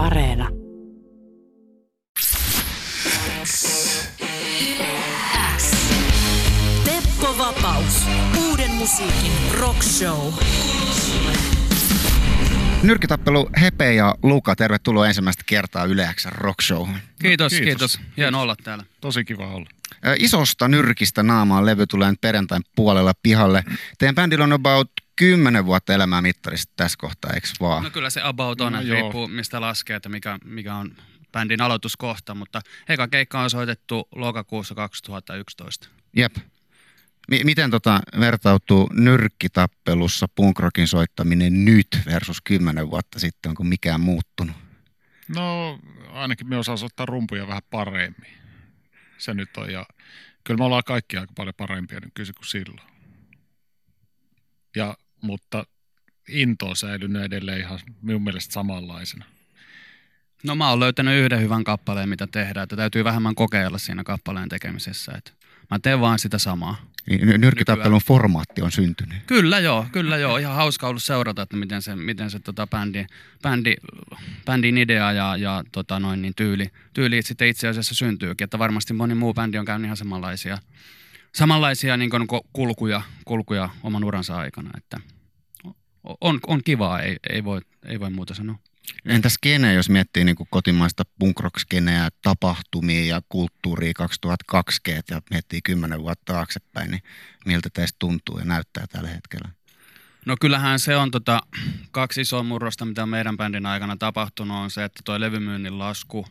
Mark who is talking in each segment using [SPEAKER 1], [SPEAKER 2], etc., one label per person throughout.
[SPEAKER 1] Areena.
[SPEAKER 2] Teppo Vapaus. Uuden musiikin rock show.
[SPEAKER 3] Nyrkitappelu Hepe ja Luka, tervetuloa ensimmäistä kertaa Yle X Rock Showhun.
[SPEAKER 4] Kiitos,
[SPEAKER 5] Kiitos.
[SPEAKER 4] kiitos. Hieno olla täällä.
[SPEAKER 5] Tosi kiva olla.
[SPEAKER 3] Isosta nyrkistä naamaan levy tulee nyt perjantain puolella pihalle. Teidän bändillä on about 10 vuotta elämää mittarista tässä kohtaa, eikö vaan?
[SPEAKER 4] No kyllä se about on,
[SPEAKER 5] No
[SPEAKER 4] no,
[SPEAKER 5] joo.
[SPEAKER 4] riippuu mistä laskee, että mikä, mikä on bändin aloituskohta, mutta eka keikka on soitettu lokakuussa 2011.
[SPEAKER 3] Jep. M- miten tota vertautuu nyrkkitappelussa punkrockin soittaminen nyt versus 10 vuotta sitten? Onko mikään muuttunut?
[SPEAKER 5] No ainakin me osaan soittaa rumpuja vähän paremmin. Se nyt on ja kyllä me ollaan kaikki aika paljon parempia nyt kuin silloin. Ja, mutta into on säilynyt edelleen ihan minun mielestä samanlaisena.
[SPEAKER 4] No mä oon löytänyt yhden hyvän kappaleen, mitä tehdään, että täytyy vähemmän kokeilla siinä kappaleen tekemisessä. Että mä teen vaan sitä samaa.
[SPEAKER 3] Niin, ny- Nyrkkitappelun formaatti on syntynyt.
[SPEAKER 4] Kyllä joo, kyllä joo. Ihan hauska ollut seurata, että miten se, miten se tota bändi, bändi, bändin idea ja, ja tota noin, niin tyyli, tyyli sitten itse asiassa syntyykin. Että varmasti moni muu bändi on käynyt ihan samanlaisia, samanlaisia niin kuin kulkuja, kulkuja oman uransa aikana. Että on, on kivaa, ei, ei, voi, ei voi muuta sanoa.
[SPEAKER 3] Entä skene, jos miettii niin kotimaista punkrock-skeneä, tapahtumia ja kulttuuria 2020 ja miettii 10 vuotta taaksepäin, niin miltä teistä tuntuu ja näyttää tällä hetkellä?
[SPEAKER 4] No kyllähän se on tota, kaksi isoa murrosta, mitä meidän bändin aikana tapahtunut, on se, että toi levymyynnin lasku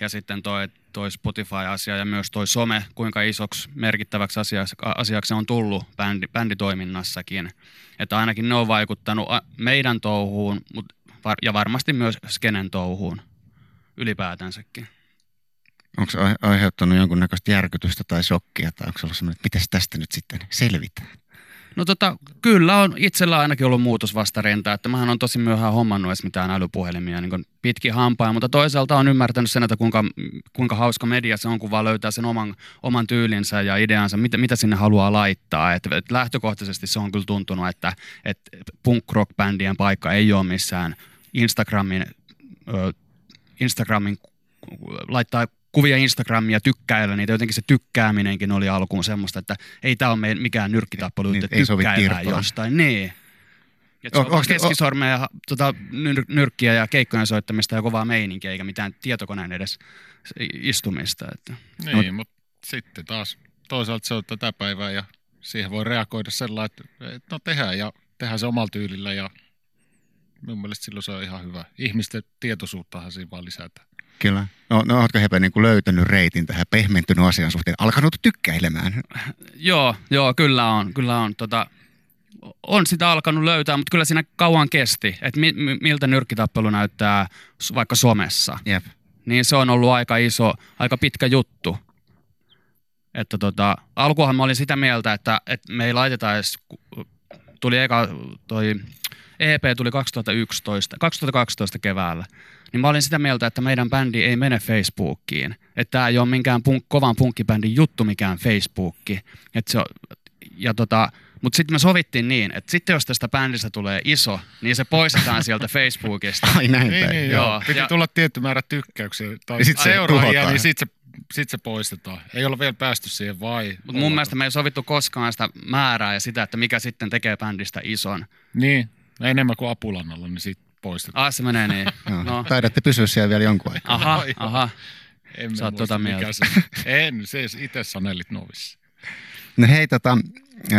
[SPEAKER 4] ja sitten toi, toi Spotify-asia ja myös toi some, kuinka isoksi merkittäväksi asiaksi, asiaksi on tullut bändi, bänditoiminnassakin. Että ainakin ne on vaikuttanut meidän touhuun mut, var, ja varmasti myös skenen touhuun ylipäätänsäkin.
[SPEAKER 3] Onko se ai- aiheuttanut jonkunnäköistä järkytystä tai shokkia tai onko se ollut että miten tästä nyt sitten selvitään?
[SPEAKER 4] No tota, kyllä on itsellä ainakin ollut muutosvastarinta, että mähän on tosi myöhään hommannut edes mitään älypuhelimia niin pitkin hampaa, mutta toisaalta on ymmärtänyt sen, että kuinka, kuinka hauska media se on, kun vaan löytää sen oman, oman tyylinsä ja ideansa, mitä, mitä sinne haluaa laittaa. Et, et lähtökohtaisesti se on kyllä tuntunut, että et punk rock bändien paikka ei ole missään Instagramin, ö, Instagramin laittaa kuvia Instagramia tykkäillä, niitä jotenkin se tykkääminenkin oli alkuun semmoista, että ei tämä ole mikään nyrkkitappelu,
[SPEAKER 3] Niin,
[SPEAKER 4] että
[SPEAKER 3] ei sovi
[SPEAKER 4] tykkäillään jostain. Niin.
[SPEAKER 3] O-
[SPEAKER 4] on vaan
[SPEAKER 3] onks te- o-
[SPEAKER 4] keskisormeja ja tota, nyr- nyrkkiä ja keikkojen soittamista ja kovaa meininkiä, eikä mitään tietokoneen edes istumista. Että.
[SPEAKER 5] Niin, mutta sitten taas toisaalta se on tätä päivää ja siihen voi reagoida sellainen, että että no tehdään ja tehdään se omalla tyylillä ja minun mielestä silloin se on ihan hyvä. Ihmisten tietoisuuttahan siinä vaan lisätään.
[SPEAKER 3] Kyllä. No, no oletko Hepe niin löytänyt reitin tähän pehmentynyt asian suhteen, alkanut tykkäilemään?
[SPEAKER 4] Joo, joo, kyllä on. Kyllä on tota, on sitä alkanut löytää, mutta kyllä siinä kauan kesti, että mi- mi- miltä nyrkkitappelu näyttää vaikka somessa.
[SPEAKER 3] Jep.
[SPEAKER 4] niin se on ollut aika iso, aika pitkä juttu. Että tota, alkuhan mä olin sitä mieltä, että, että me ei laiteta edes, tuli eka toi EP tuli 2011, 2012 keväällä, niin mä olin sitä mieltä, että meidän bändi ei mene Facebookiin. Että tämä ei ole minkään punk, kovan punkkibändin juttu mikään Facebookki. Et se on, ja tota, mutta sitten me sovittiin niin, että sitten jos tästä bändistä tulee iso, niin se poistetaan sieltä Facebookista.
[SPEAKER 3] Ai näin
[SPEAKER 5] Niin,
[SPEAKER 3] päin.
[SPEAKER 5] niin
[SPEAKER 4] Joo,
[SPEAKER 5] joo. Piti
[SPEAKER 4] ja-
[SPEAKER 5] tulla tietty määrä tykkäyksiä tai
[SPEAKER 3] Ja sit se
[SPEAKER 5] seuraajia, niin sitten se, sit se poistetaan. Ei olla vielä päästy siihen vai?
[SPEAKER 4] Mutta mun mielestä me ei sovittu koskaan sitä määrää ja sitä, että mikä sitten tekee bändistä ison.
[SPEAKER 5] Niin, enemmän kuin apulannalla, niin sitten poistetaan.
[SPEAKER 4] Ah, se menee niin.
[SPEAKER 3] Joo.
[SPEAKER 4] No,
[SPEAKER 3] Taidatte pysyä siellä vielä jonkun aikaa.
[SPEAKER 4] aha,
[SPEAKER 5] Ai,
[SPEAKER 4] aha.
[SPEAKER 5] En
[SPEAKER 4] Sä oot tota
[SPEAKER 5] mikä
[SPEAKER 4] mieltä.
[SPEAKER 5] Se, en, se itse sanelit novissa.
[SPEAKER 3] No hei, tota,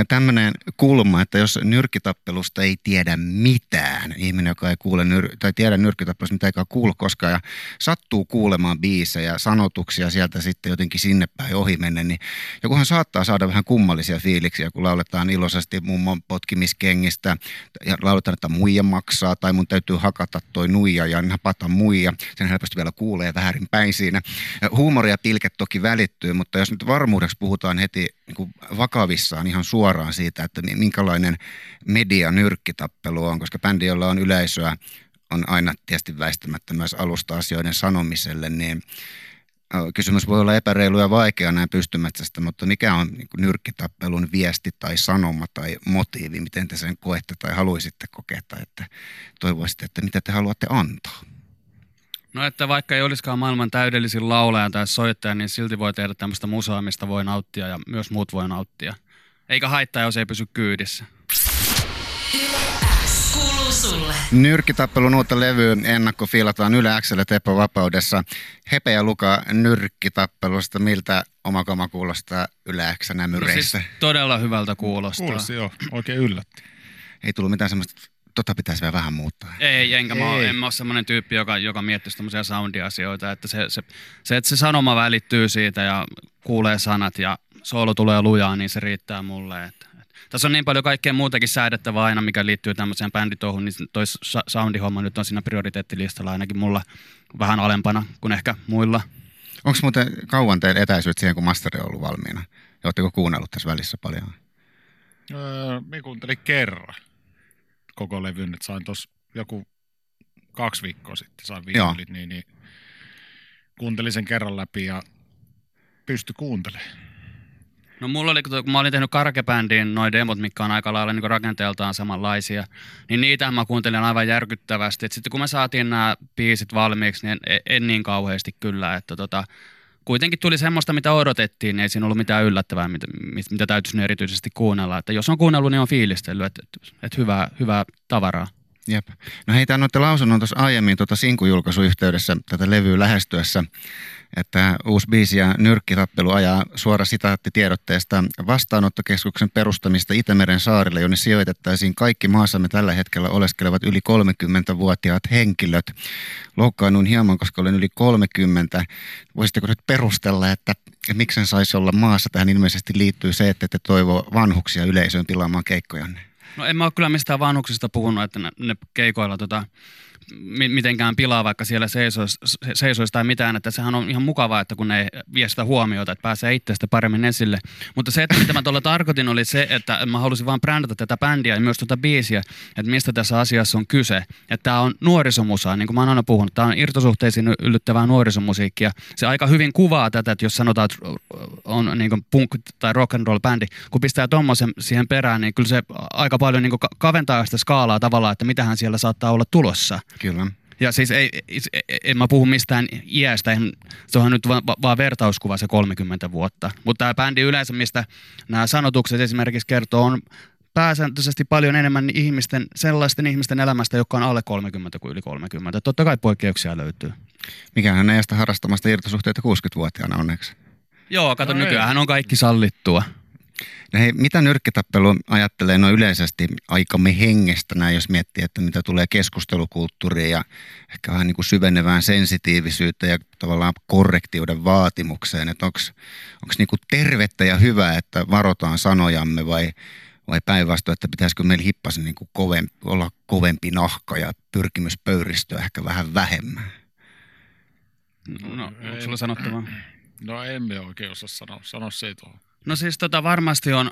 [SPEAKER 3] tämmöinen kulma, että jos nyrkkitappelusta ei tiedä mitään, ihminen, joka ei kuule nyr- tai tiedä nyrkkitappelusta, mitä eikä kuulu koskaan, ja sattuu kuulemaan biisejä, sanotuksia sieltä sitten jotenkin sinne päin ohi menne, niin jokuhan saattaa saada vähän kummallisia fiiliksiä, kun lauletaan iloisesti mummon potkimiskengistä, ja lauletaan, että muija maksaa, tai mun täytyy hakata toi nuija ja napata muija. Sen helposti vielä kuulee väärin päin siinä. Ja Huumori ja pilket toki välittyy, mutta jos nyt varmuudeksi puhutaan heti niin vakavissaan ihan suoraan siitä, että mi- minkälainen media nyrkkitappelu on, koska bändi, jolla on yleisöä, on aina tietysti väistämättä myös alusta asioiden sanomiselle, niin kysymys voi olla epäreilu ja vaikea näin pystymetsästä, mutta mikä on niin nyrkkitappelun viesti tai sanoma tai motiivi, miten te sen koette tai haluaisitte kokea että toivoisitte, että mitä te haluatte antaa?
[SPEAKER 4] No että vaikka ei olisikaan maailman täydellisin laulaja tai soittaja, niin silti voi tehdä tämmöistä musaa, mistä voi nauttia ja myös muut voi nauttia. Eikä haittaa, jos ei pysy kyydissä.
[SPEAKER 3] Nyrkkitappelun uutta levyä ennakkofiilataan Yle Xlle Teppo Vapaudessa. Hepe ja Luka nyrkkitappelusta. Miltä omakoma kuulostaa Yle X
[SPEAKER 4] No
[SPEAKER 3] nämyreissä?
[SPEAKER 4] siis todella hyvältä kuulostaa.
[SPEAKER 5] Kuulosti joo, oikein yllätti.
[SPEAKER 3] Ei tullut mitään semmoista, tota pitäisi vielä vähän muuttaa.
[SPEAKER 4] Ei, enkä mä,
[SPEAKER 5] Ei.
[SPEAKER 4] en mä ole semmoinen tyyppi, joka, joka miettii semmoisia soundiasioita, että se, se, se, että se sanoma välittyy siitä ja kuulee sanat ja soolo tulee lujaa, niin se riittää mulle. Että, että. Tässä on niin paljon kaikkea muutakin säädettävää aina, mikä liittyy tämmöiseen bänditouhuun, niin toi soundihomma nyt on siinä prioriteettilistalla ainakin mulla vähän alempana kuin ehkä muilla.
[SPEAKER 3] Onko muuten kauan teillä etäisyyttä siihen, kun masteri on ollut valmiina? Ja Oletteko kuunnellut tässä välissä paljon?
[SPEAKER 5] Öö, mä kuuntelin kerran koko levyn, että sain tuossa joku kaksi viikkoa sitten, sain
[SPEAKER 3] Joo.
[SPEAKER 5] viinylit, niin, niin kuuntelin sen kerran läpi ja pysty kuuntelemaan.
[SPEAKER 4] No mulla oli, kun mä olin tehnyt karkebändiin noin demot, mitkä on aika lailla niin rakenteeltaan samanlaisia, niin niitä mä kuuntelin aivan järkyttävästi. Et sitten kun me saatiin nämä biisit valmiiksi, niin en, en niin kauheasti kyllä, että tota, kuitenkin tuli semmoista, mitä odotettiin, niin ei siinä ollut mitään yllättävää, mitä, mit- mitä täytyisi nyt erityisesti kuunnella. Että jos on kuunnellut, niin on fiilistellyt, että, että, että hyvää, hyvää tavaraa.
[SPEAKER 3] Jep. No hei, tämä olette lausunnon tuossa aiemmin tuota sinkujulkaisuyhteydessä tätä levyä lähestyessä, että uusi biisi ja nyrkkitappelu ajaa suora sitaatti tiedotteesta vastaanottokeskuksen perustamista Itämeren saarille, jonne sijoitettaisiin kaikki maassamme tällä hetkellä oleskelevat yli 30-vuotiaat henkilöt. Loukkaannuin hieman, koska olen yli 30. Voisitteko nyt perustella, että miksen saisi olla maassa? Tähän ilmeisesti liittyy se, että te toivoo vanhuksia yleisöön pilaamaan keikkojanne.
[SPEAKER 4] No en mä ole kyllä mistään vanhuksista puhunut, että ne, ne keikoilla tota, mitenkään pilaa, vaikka siellä seisoisi, seisoisi tai mitään, että sehän on ihan mukavaa, että kun ne vie sitä huomiota, että pääsee itsestä paremmin esille. Mutta se, että mitä mä tuolla tarkoitin, oli se, että mä halusin vaan brändätä tätä bändiä ja myös tuota biisiä, että mistä tässä asiassa on kyse. Että tämä on nuorisomusaa, niin kuin mä oon aina puhunut, tämä on irtosuhteisiin yllyttävää nuorisomusiikkia. Se aika hyvin kuvaa tätä, että jos sanotaan, että on niin kuin punk- tai rock and roll bändi, kun pistää tommosen siihen perään, niin kyllä se aika paljon niin kuin ka- kaventaa sitä skaalaa tavallaan, että mitähän siellä saattaa olla tulossa.
[SPEAKER 3] Kyllä.
[SPEAKER 4] Ja siis ei, ei, ei- en mä puhu mistään iästä, en- se on nyt vaan va, vaan vertauskuva se 30 vuotta. Mutta tämä bändi yleensä, mistä nämä sanotukset esimerkiksi kertoo, on pääsääntöisesti paljon enemmän ihmisten, sellaisten ihmisten elämästä, jotka on alle 30 kuin yli 30. Totta kai poikkeuksia löytyy.
[SPEAKER 3] Mikähän ei sitä harrastamasta irtosuhteita 60-vuotiaana onneksi.
[SPEAKER 4] Joo, kato,
[SPEAKER 5] No
[SPEAKER 4] nykyään on kaikki sallittua.
[SPEAKER 3] No hei, mitä nyrkkitappelu ajattelee no yleisesti aikamme hengestä näin, jos miettii, että mitä tulee keskustelukulttuuriin ja ehkä vähän niin kuin syvenevään sensitiivisyyttä ja tavallaan korrektiuden vaatimukseen, että onko niin kuin tervettä ja hyvää, että varotaan sanojamme vai, vai päinvastoin, että pitäisikö meillä hippasen niin kuin kovempi, olla kovempi nahka ja pyrkimys pöyristyä ehkä vähän vähemmän.
[SPEAKER 4] No, onko sulla sanottavaa?
[SPEAKER 5] No emme oikein osaa sanoa, sano se tuohon.
[SPEAKER 4] No siis tota varmasti on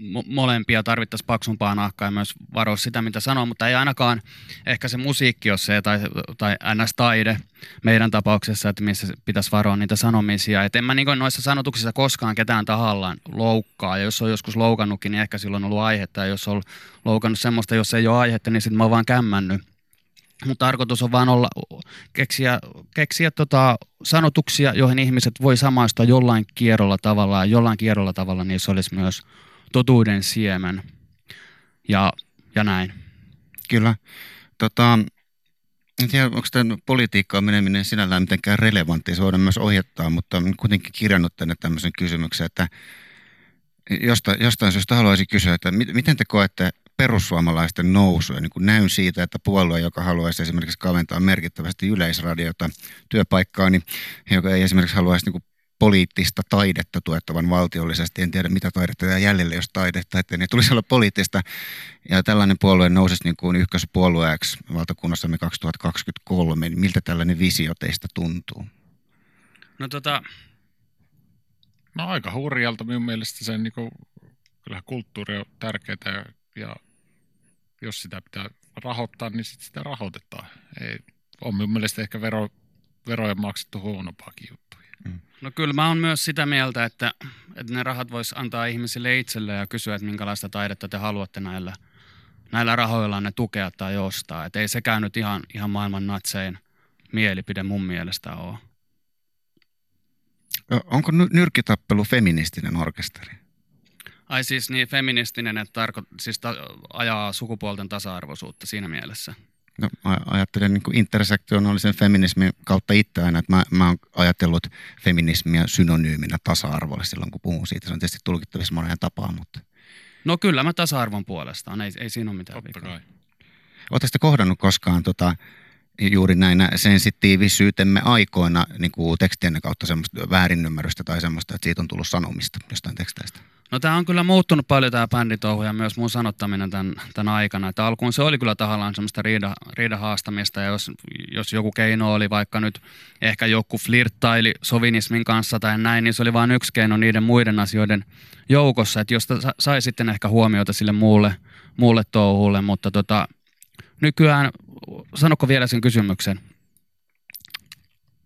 [SPEAKER 4] mo- molempia tarvittaisiin paksumpaa nahkaa ja myös varoa sitä, mitä sanoo, mutta ei ainakaan ehkä se musiikki ole se tai, tai NS-taide meidän tapauksessa, että missä pitäisi varoa niitä sanomisia. Et en mä niin noissa sanotuksissa koskaan ketään tahallaan loukkaa ja jos on joskus loukannutkin, niin ehkä silloin on ollut aihetta ja jos on loukannut semmoista, jos ei ole aihetta, niin sitten mä oon vaan kämmännyt. Mutta tarkoitus on vaan olla, keksiä, keksiä tota sanotuksia, joihin ihmiset voi samaistua jollain kierrolla tavalla ja jollain kierrolla tavalla niissä olisi myös totuuden siemen ja, ja näin.
[SPEAKER 3] Kyllä. Tota, en tiedä, onko tämä politiikkaan meneminen sinällään mitenkään relevanttia, se voidaan myös ohjattaa, mutta olen kuitenkin kirjannut tänne tämmöisen kysymyksen, että josta, jostain syystä haluaisin kysyä, että mit, miten te koette perussuomalaisten nousu ja niin kuin näyn siitä, että puolue, joka haluaisi esimerkiksi kaventaa merkittävästi yleisradiota työpaikkaa, niin joka ei esimerkiksi haluaisi niin kuin poliittista taidetta tuettavan valtiollisesti. En tiedä, mitä taidetta jää jäljelle, jos taidetta, että niin tulisi olla poliittista. Ja tällainen puolue nousisi niin kuin ykköspuolueeksi valtakunnassamme 2023. Niin miltä tällainen visio teistä tuntuu?
[SPEAKER 4] No tota,
[SPEAKER 5] No aika hurjalta minun mielestä sen, niin kuin, kyllähän kulttuuri on tärkeää ja, ja jos sitä pitää rahoittaa, niin sit sitä rahoitetaan. Ei, on minun mielestä ehkä vero, verojen maksettu huonompaakin juttuja.
[SPEAKER 4] no kyllä mä oon myös sitä mieltä, että, että ne rahat vois antaa ihmisille itselle ja kysyä, että minkälaista taidetta te haluatte näillä, näillä rahoilla ne tukea tai ostaa. Että ei sekään nyt ihan, ihan maailman natsein mielipide mun mielestä ole.
[SPEAKER 3] Onko ny- nyrkkitappelu feministinen orkesteri?
[SPEAKER 4] Ai siis niin feministinen, että tarko, siis ta, ajaa sukupuolten tasa-arvoisuutta siinä mielessä.
[SPEAKER 3] No, mä ajattelen niin intersektionaalisen feminismin kautta itse aina, että mä, mä oon ajatellut feminismiä synonyyminä tasa-arvolle silloin, kun puhun siitä. Se on tietysti tulkittavissa moneen tapaan, mutta
[SPEAKER 4] No kyllä mä tasa-arvon puolestaan, ei, ei siinä ole mitään vikaa.
[SPEAKER 3] Oletteko te kohdannut koskaan tota, juuri näinä sensitiivisyytemme aikoina niin kuin tekstienne kautta semmoista väärinymmärrystä tai semmoista, että siitä on tullut sanomista jostain teksteistä?
[SPEAKER 4] No tämä on kyllä muuttunut paljon tämä bänditouhu ja myös mun sanottaminen tämän, tämän aikana. Että alkuun se oli kyllä tahallaan semmoista riida, riidan haastamista ja jos, jos joku keino oli vaikka nyt ehkä joku flirttaili sovinismin kanssa tai näin, niin se oli vain yksi keino niiden muiden asioiden joukossa. Että josta sa- sai sitten ehkä huomiota sille muulle, muulle touhulle, mutta tota, nykyään, sanoko vielä sen kysymyksen?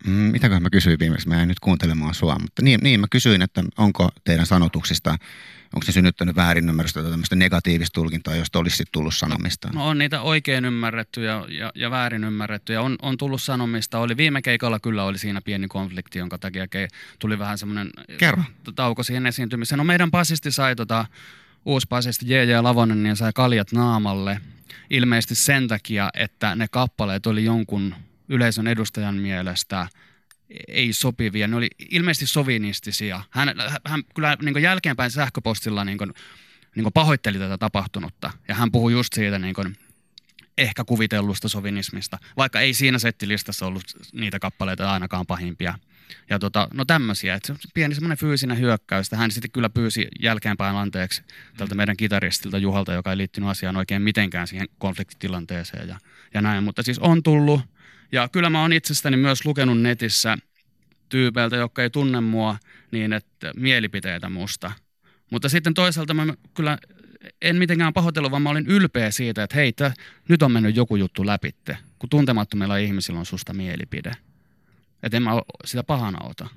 [SPEAKER 3] Mm, mitäköhän mä kysyin viimeksi? Mä jäin nyt kuuntelemaan sua, mutta niin, niin mä kysyin, että onko teidän sanotuksista, onko se synnyttänyt väärinymmärrystä tai tämmöistä negatiivista tulkintaa, josta olisi tullut sanomista?
[SPEAKER 4] No on niitä oikein ymmärretty ja, ja, ja väärin ymmärretty ja on, on tullut sanomista. Oli viime keikalla kyllä oli siinä pieni konflikti, jonka takia ke, tuli vähän semmoinen
[SPEAKER 3] Kerro.
[SPEAKER 4] tauko siihen esiintymiseen. No meidän basisti sai tota, uusi basisti J.J. Lavonen, niin sai kaljat naamalle. Ilmeisesti sen takia, että ne kappaleet oli jonkun yleisön edustajan mielestä ei sopivia. Ne oli ilmeisesti sovinistisia. Hän, hän kyllä niin jälkeenpäin sähköpostilla niin kuin, niin kuin pahoitteli tätä tapahtunutta. Ja hän puhui just siitä niin kuin, ehkä kuvitellusta sovinismista, vaikka ei siinä settilistassa ollut niitä kappaleita ainakaan pahimpia. Ja tota, no tämmöisiä, että se on pieni semmoinen fyysinen hyökkäys. Hän sitten kyllä pyysi jälkeenpäin anteeksi tältä meidän kitaristilta Juhalta, joka ei liittynyt asiaan oikein mitenkään siihen konfliktitilanteeseen ja, ja näin. Mutta siis on tullut, ja kyllä mä oon itsestäni myös lukenut netissä tyypeiltä, jotka ei tunne mua, niin että mielipiteitä musta. Mutta sitten toisaalta mä kyllä en mitenkään pahoitellut, vaan mä olin ylpeä siitä, että hei, tää, nyt on mennyt joku juttu läpitte, kun tuntemattomilla ihmisillä on susta mielipide. Että en mä sitä pahana ota.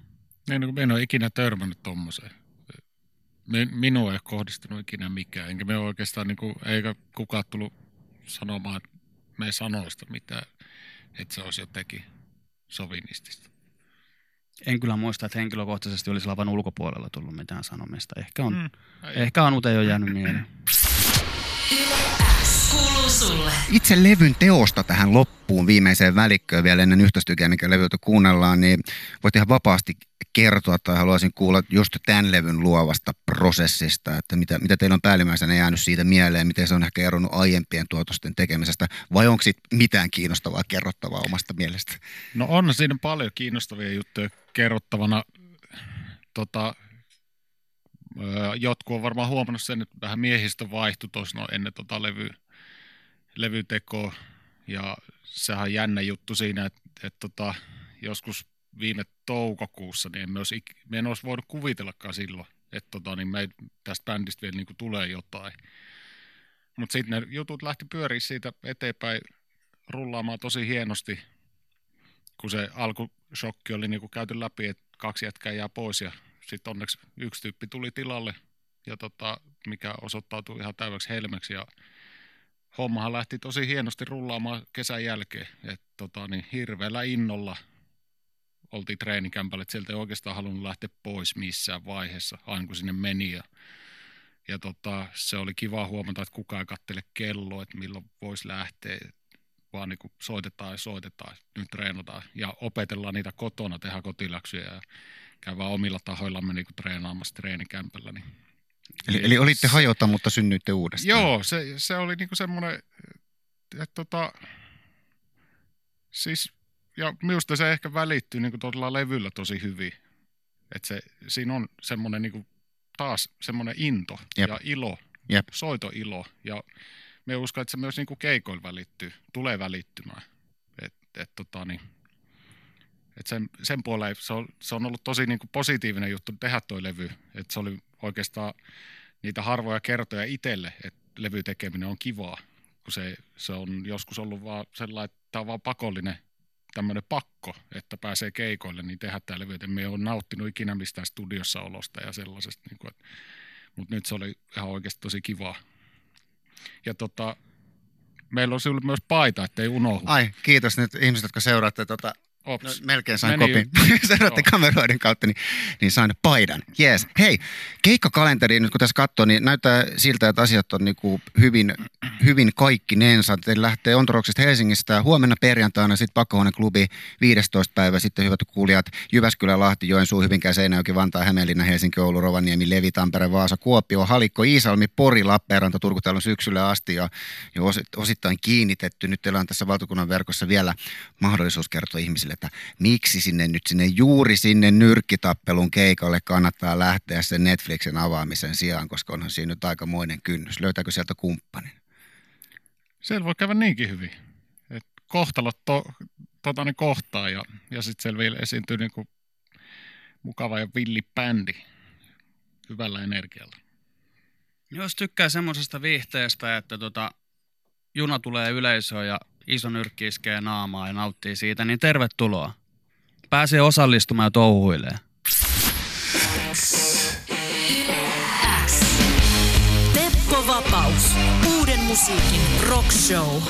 [SPEAKER 5] No, en ole ikinä törmännyt tommoseen. Mi- Minua ei kohdistunut ikinä mikään, enkä me oikeastaan, niin kuin, eikä kukaan tullut sanomaan me sanoista mitään, että se olisi jotenkin sovinistista.
[SPEAKER 4] En kyllä muista, että henkilökohtaisesti olisi lavan ulkopuolella tullut mitään sanomista. Ehkä on, mm. Ehkä on jo jäänyt mieleen.
[SPEAKER 2] Kuuluu sulle.
[SPEAKER 3] Itse levyn teosta tähän loppuun viimeiseen välikköön vielä ennen yhtä mikä levyltä kuunnellaan, niin voit ihan vapaasti kertoa tai haluaisin kuulla just tämän levyn luovasta prosessista, että mitä, mitä teillä on päällimmäisenä jäänyt siitä mieleen, miten se on ehkä eronnut aiempien tuotosten tekemisestä, vai onko siitä mitään kiinnostavaa kerrottavaa omasta mielestä?
[SPEAKER 5] No on siinä paljon kiinnostavia juttuja kerrottavana. Tota, jotkut on varmaan huomannut sen, että vähän miehistö vaihtui tuossa no, ennen tota levy, levytekoa. Ja sehän on jännä juttu siinä, että, että tota, joskus viime toukokuussa, niin emme olisi, me en olisi voinut kuvitellakaan silloin, että tota, niin me tästä bändistä vielä niin kuin tulee jotain. Mutta sitten ne jutut lähti pyöriä siitä eteenpäin rullaamaan tosi hienosti, kun se alkushokki oli niin kuin käyty läpi, että kaksi jätkää jää pois ja sitten onneksi yksi tyyppi tuli tilalle, ja tota, mikä osoittautui ihan täydeksi helmeksi ja hommahan lähti tosi hienosti rullaamaan kesän jälkeen. Et tota, niin hirveällä innolla oltiin treenikämpällä, että sieltä ei oikeastaan halunnut lähteä pois missään vaiheessa, aina kun sinne meni. Ja, ja tota, se oli kiva huomata, että kukaan ei kattele kelloa, että milloin voisi lähteä, vaan niin soitetaan ja soitetaan, nyt treenataan ja opetellaan niitä kotona, tehdään kotiläksyjä ja käydään omilla tahoillamme niin treenaamassa treenikämpällä. Niin
[SPEAKER 3] Eli, eli olitte hajota, mutta synnyitte uudestaan.
[SPEAKER 5] Joo, se, se oli niinku semmoinen, että tota, siis, ja minusta se ehkä välittyy niinku tuolla levyllä tosi hyvin. Että se, siinä on semmoinen niinku taas semmoinen into
[SPEAKER 3] Jep.
[SPEAKER 5] ja ilo,
[SPEAKER 3] Jep.
[SPEAKER 5] soitoilo. Ja me uskon, että se myös niinku keikoilla välittyy, tulee välittymään. Et, et tota niin, et sen, sen puoleen se on, se on ollut tosi niinku positiivinen juttu tehdä toi levy. Et se oli oikeastaan niitä harvoja kertoja itselle, että levy tekeminen on kivaa, kun se, se on joskus ollut vaan sellainen, että tämä on vaan pakollinen tämmöinen pakko, että pääsee keikoille, niin tehdä tämä levy. Et Me ole nauttinut ikinä mistään studiossa olosta ja sellaisesta, niin kuin, mutta nyt se oli ihan oikeasti tosi kivaa. Ja tota, meillä on sinulle myös paita, ettei unohdu.
[SPEAKER 3] Ai, kiitos nyt ihmiset, jotka seuraatte tota,
[SPEAKER 5] Ops.
[SPEAKER 3] No, melkein sain
[SPEAKER 5] Meni
[SPEAKER 3] kopin. Seuraatte
[SPEAKER 5] Joo.
[SPEAKER 3] kameroiden kautta, niin, niin sain paidan. Jees. Hei, keikkakalenteri, nyt kun tässä katsoo, niin näyttää siltä, että asiat on niin kuin hyvin, hyvin kaikki nensa. Teillä lähtee Ontoroksesta Helsingistä huomenna perjantaina, sitten Pakkohuoneen klubi 15 päivä, sitten hyvät kuulijat Jyväskylä, Lahti, Joensuu, Hyvinkää, Seinäjoki, Vantaa, Hämeenlinna, Helsinki, Oulu, Rovaniemi, Levi, Tampere, Vaasa, Kuopio, Halikko, Iisalmi, Pori, Lappeenranta, Turku, täällä on syksyllä asti ja, ja osi- osittain kiinnitetty. Nyt teillä on tässä valtakunnan verkossa vielä mahdollisuus kertoa ihmisille, että miksi sinne nyt sinne juuri sinne nyrkkitappelun keikalle kannattaa lähteä sen Netflixin avaamisen sijaan, koska onhan siinä nyt aikamoinen kynnys. Löytääkö sieltä kumppanin?
[SPEAKER 5] Siellä voi käydä niinkin hyvin. Et kohtalot to, tota, ne kohtaa ja, ja sitten siellä vielä esiintyy niinku mukava ja villi bändi hyvällä energialla.
[SPEAKER 4] Jos tykkää semmoisesta viihteestä, että tota, juna tulee yleisöön ja iso nyrkki iskee naamaa ja nauttii siitä, niin tervetuloa. Pääsee osallistumaan ja touhuilee.
[SPEAKER 2] Teppo Vapaus. Uuden musiikin rock show.